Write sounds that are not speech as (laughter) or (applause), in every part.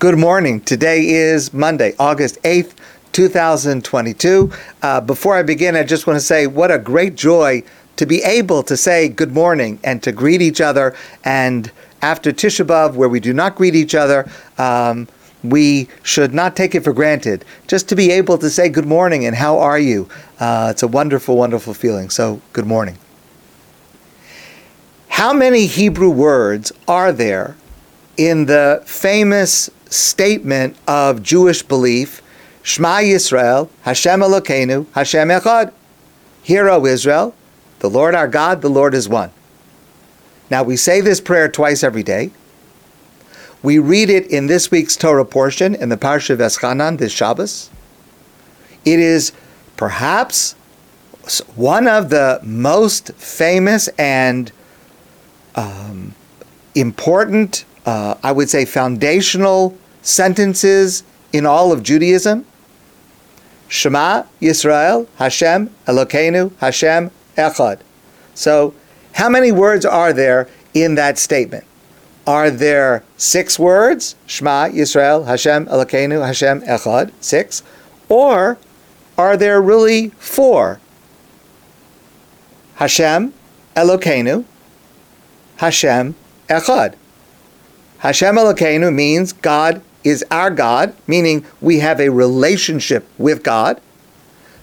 Good morning. Today is Monday, August 8th, 2022. Uh, before I begin, I just want to say what a great joy to be able to say good morning and to greet each other. And after Tisha B'Av, where we do not greet each other, um, we should not take it for granted. Just to be able to say good morning and how are you? Uh, it's a wonderful, wonderful feeling. So, good morning. How many Hebrew words are there in the famous statement of Jewish belief, Shema Yisrael, Hashem Elokeinu, Hashem Echad? Hear, O Israel, the Lord our God, the Lord is one. Now, we say this prayer twice every day. We read it in this week's Torah portion in the Parsha of Eschanan this Shabbos. It is perhaps one of the most famous and um, important, uh, I would say, foundational sentences in all of Judaism. Shema Yisrael, Hashem Elokeinu, Hashem Echad. So, how many words are there in that statement? Are there six words? Shema Yisrael, Hashem Elokeinu, Hashem Echad, six. Or are there really four? Hashem Elokeinu, Hashem Echad. Hashem Elokeinu means God is our God, meaning we have a relationship with God.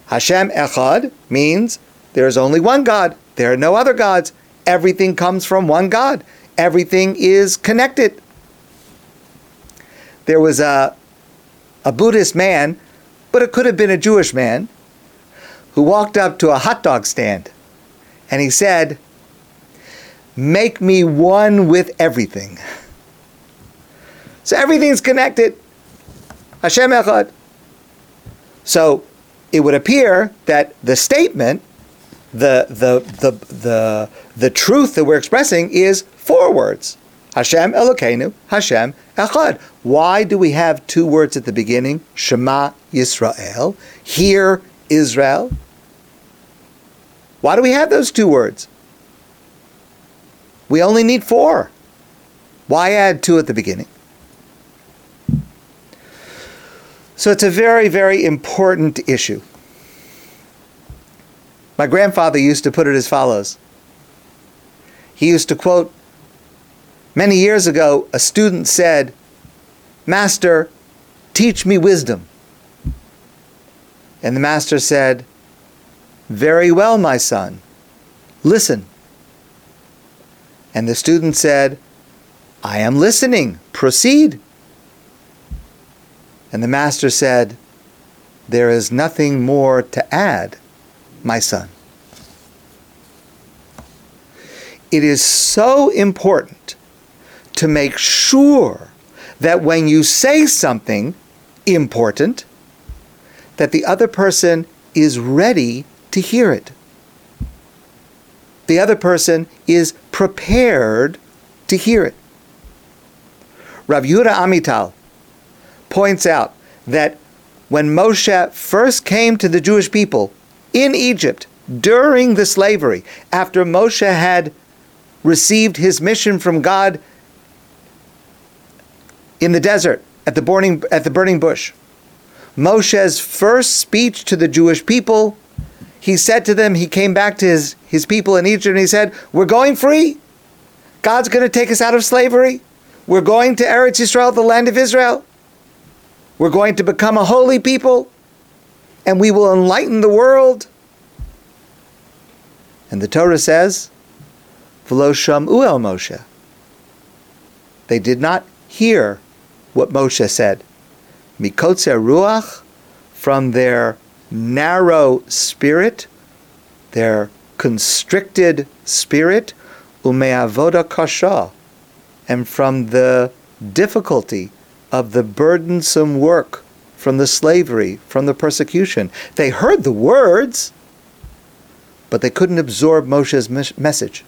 Hashem Echad means there is only one God. There are no other gods. Everything comes from one God. Everything is connected. There was a, a Buddhist man, but it could have been a Jewish man, who walked up to a hot dog stand and he said, Make me one with everything. So everything's connected. Hashem Echad. So it would appear that the statement, the, the, the, the, the truth that we're expressing is four words. Hashem Elokeinu, Hashem Echad. Why do we have two words at the beginning? Shema Yisrael. Hear Israel. Why do we have those two words? We only need four. Why add two at the beginning? So it's a very, very important issue. My grandfather used to put it as follows. He used to quote, many years ago, a student said, Master, teach me wisdom. And the master said, Very well, my son. Listen. And the student said, I am listening. Proceed. And the master said, There is nothing more to add, my son. It is so important to make sure that when you say something important, that the other person is ready to hear it the other person is prepared to hear it. Rav Yehuda Amital points out that when Moshe first came to the Jewish people in Egypt during the slavery, after Moshe had received his mission from God in the desert at the burning, at the burning bush, Moshe's first speech to the Jewish people he said to them, he came back to his, his people in Egypt and he said, We're going free. God's going to take us out of slavery. We're going to Eretz Israel, the land of Israel. We're going to become a holy people and we will enlighten the world. And the Torah says, V'lo sham'u Moshe. They did not hear what Moshe said. Mikotzer ruach, from their narrow spirit, their constricted spirit, umeavoda kasha, and from the difficulty of the burdensome work, from the slavery, from the persecution. They heard the words, but they couldn't absorb Moshe's message.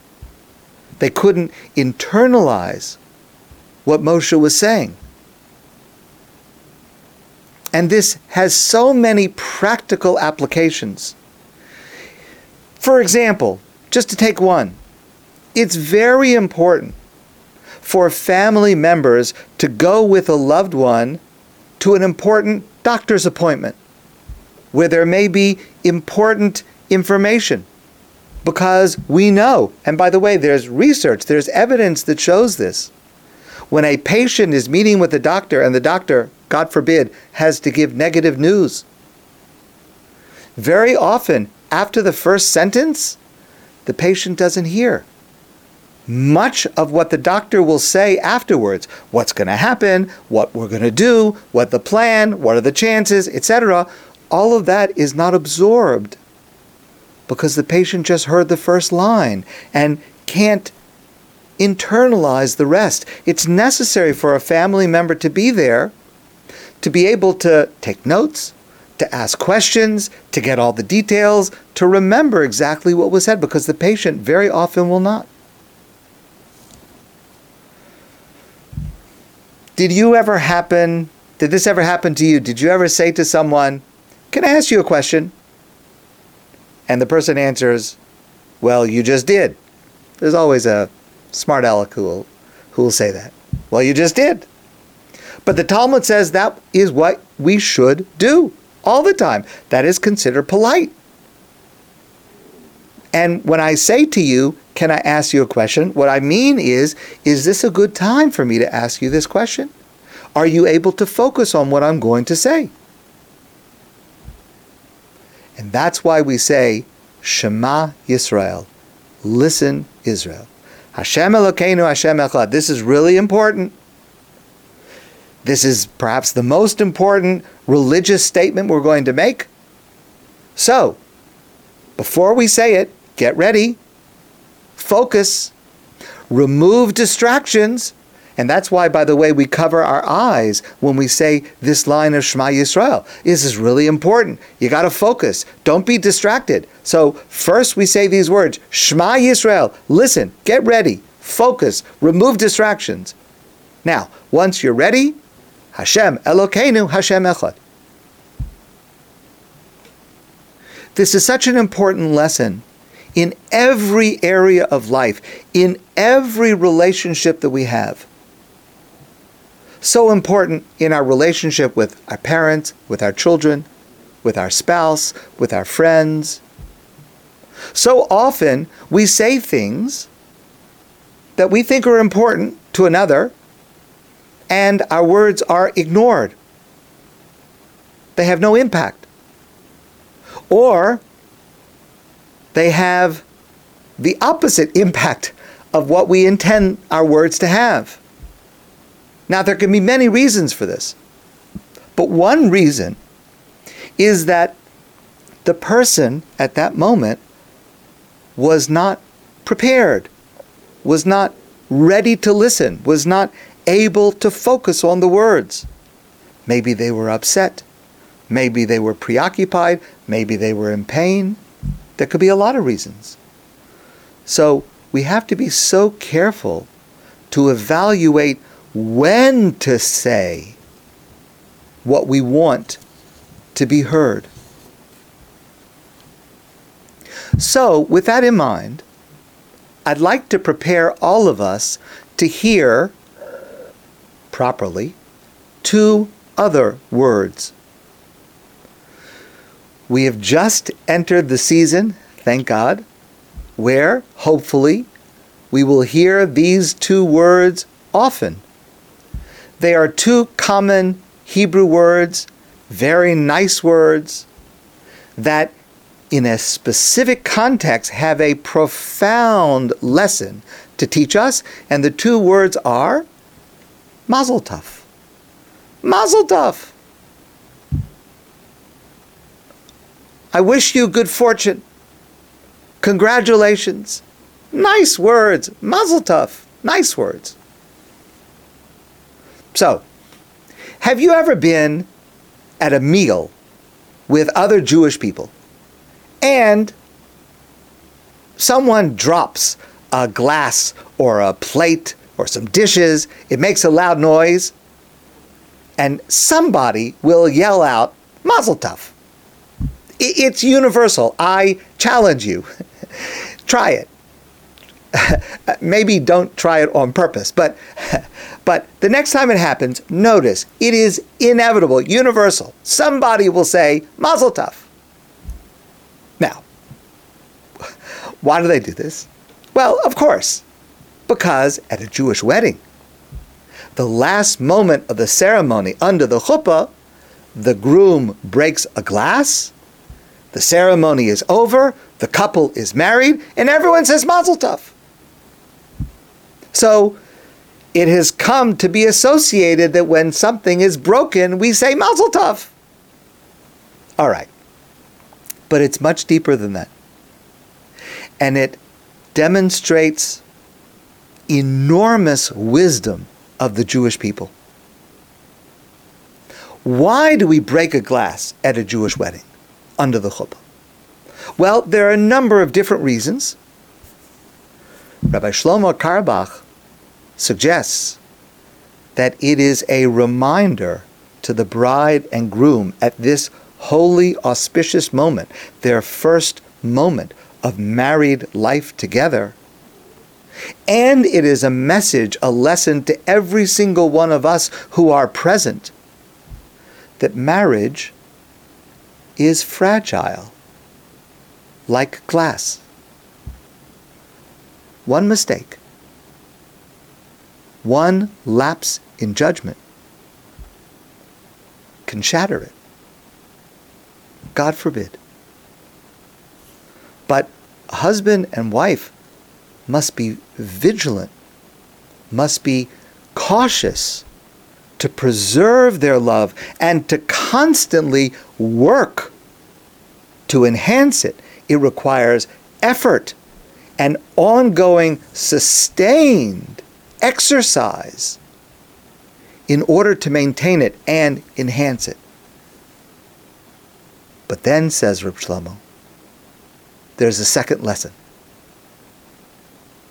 They couldn't internalize what Moshe was saying. And this has so many practical applications. For example, just to take one, it's very important for family members to go with a loved one to an important doctor's appointment where there may be important information because we know, and by the way, there's research, there's evidence that shows this. When a patient is meeting with a doctor and the doctor, God forbid, has to give negative news, very often after the first sentence, the patient doesn't hear. Much of what the doctor will say afterwards, what's going to happen, what we're going to do, what the plan, what are the chances, etc., all of that is not absorbed because the patient just heard the first line and can't internalize the rest. It's necessary for a family member to be there to be able to take notes, to ask questions, to get all the details, to remember exactly what was said because the patient very often will not. Did you ever happen, did this ever happen to you? Did you ever say to someone, Can I ask you a question? And the person answers, Well, you just did. There's always a smart aleck who will, who will say that. Well, you just did. But the Talmud says that is what we should do all the time. That is considered polite. And when I say to you, can I ask you a question? What I mean is, is this a good time for me to ask you this question? Are you able to focus on what I'm going to say? And that's why we say, Shema Yisrael. Listen, Israel. Hashem Elokeinu, Hashem Echad. This is really important. This is perhaps the most important religious statement we're going to make. So, before we say it, get ready, focus, remove distractions, and that's why, by the way, we cover our eyes when we say this line of Shema Yisrael. This is really important. You got to focus. Don't be distracted. So, first we say these words Shema Yisrael. Listen, get ready, focus, remove distractions. Now, once you're ready, Hashem Elokeinu, Hashem Echad. This is such an important lesson in every area of life, in every relationship that we have so important in our relationship with our parents, with our children, with our spouse, with our friends. So often we say things that we think are important to another, and our words are ignored. They have no impact. Or they have the opposite impact of what we intend our words to have. Now, there can be many reasons for this, but one reason is that the person at that moment was not prepared, was not ready to listen, was not able to focus on the words. Maybe they were upset, maybe they were preoccupied, maybe they were in pain. There could be a lot of reasons. So we have to be so careful to evaluate when to say what we want to be heard. So, with that in mind, I'd like to prepare all of us to hear properly two other words. We have just entered the season, thank God, where hopefully we will hear these two words often. They are two common Hebrew words, very nice words, that in a specific context have a profound lesson to teach us. And the two words are Mazel Tov. Mazel Tov. I wish you good fortune. Congratulations. Nice words. Mazel Tov. Nice words. So, have you ever been at a meal with other Jewish people and someone drops a glass or a plate or some dishes, it makes a loud noise, and somebody will yell out, Mazel Tov. It's universal. I challenge you. (laughs) Try it. (laughs) maybe don't try it on purpose, but (laughs) but the next time it happens, notice it is inevitable, universal. Somebody will say Mazel Tov. Now, why do they do this? Well, of course, because at a Jewish wedding, the last moment of the ceremony under the chuppah, the groom breaks a glass, the ceremony is over, the couple is married, and everyone says Mazel Tov. So it has come to be associated that when something is broken, we say Mazel Tov. All right. But it's much deeper than that. And it demonstrates enormous wisdom of the Jewish people. Why do we break a glass at a Jewish wedding under the chuppah? Well, there are a number of different reasons. Rabbi Shlomo Carlebach suggests that it is a reminder to the bride and groom at this holy, auspicious moment, their first moment of married life together. And it is a message, a lesson to every single one of us who are present that marriage is fragile, like glass. One mistake one lapse in judgment can shatter it. God forbid. But husband and wife must be vigilant, must be cautious to preserve their love and to constantly work to enhance it. It requires effort and ongoing, sustained exercise in order to maintain it and enhance it. But then, says Reb Shlomo, there's a second lesson.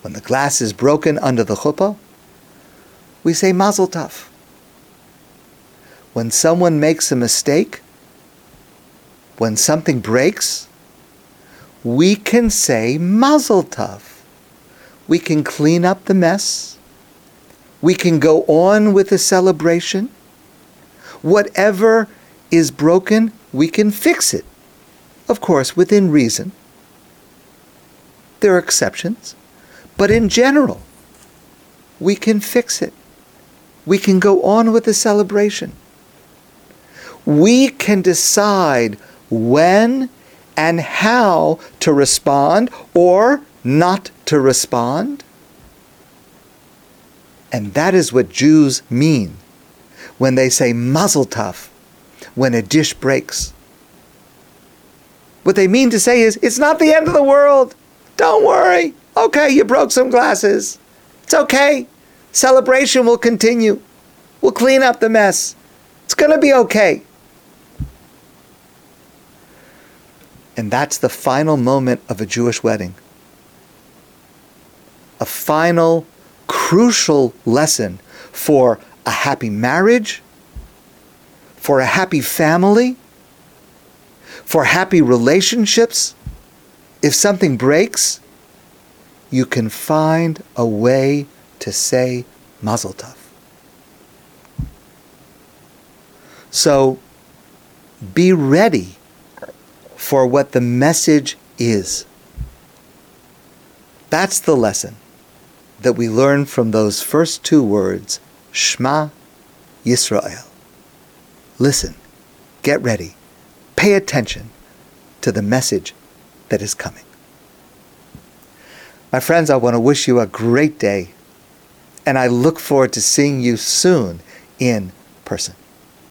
When the glass is broken under the chuppah, we say mazel tov. When someone makes a mistake, when something breaks, we can say mazel tov. We can clean up the mess we can go on with the celebration. Whatever is broken, we can fix it. Of course, within reason. There are exceptions. But in general, we can fix it. We can go on with the celebration. We can decide when and how to respond or not to respond. And that is what Jews mean when they say mazel tov when a dish breaks. What they mean to say is, it's not the end of the world. Don't worry. Okay, you broke some glasses. It's okay. Celebration will continue. We'll clean up the mess. It's going to be okay. And that's the final moment of a Jewish wedding. A final crucial lesson for a happy marriage, for a happy family, for happy relationships. If something breaks, you can find a way to say Mazel Tov. So be ready for what the message is. That's the lesson that we learn from those first two words, Shema Yisrael. Listen, get ready, pay attention to the message that is coming. My friends, I want to wish you a great day, and I look forward to seeing you soon in person.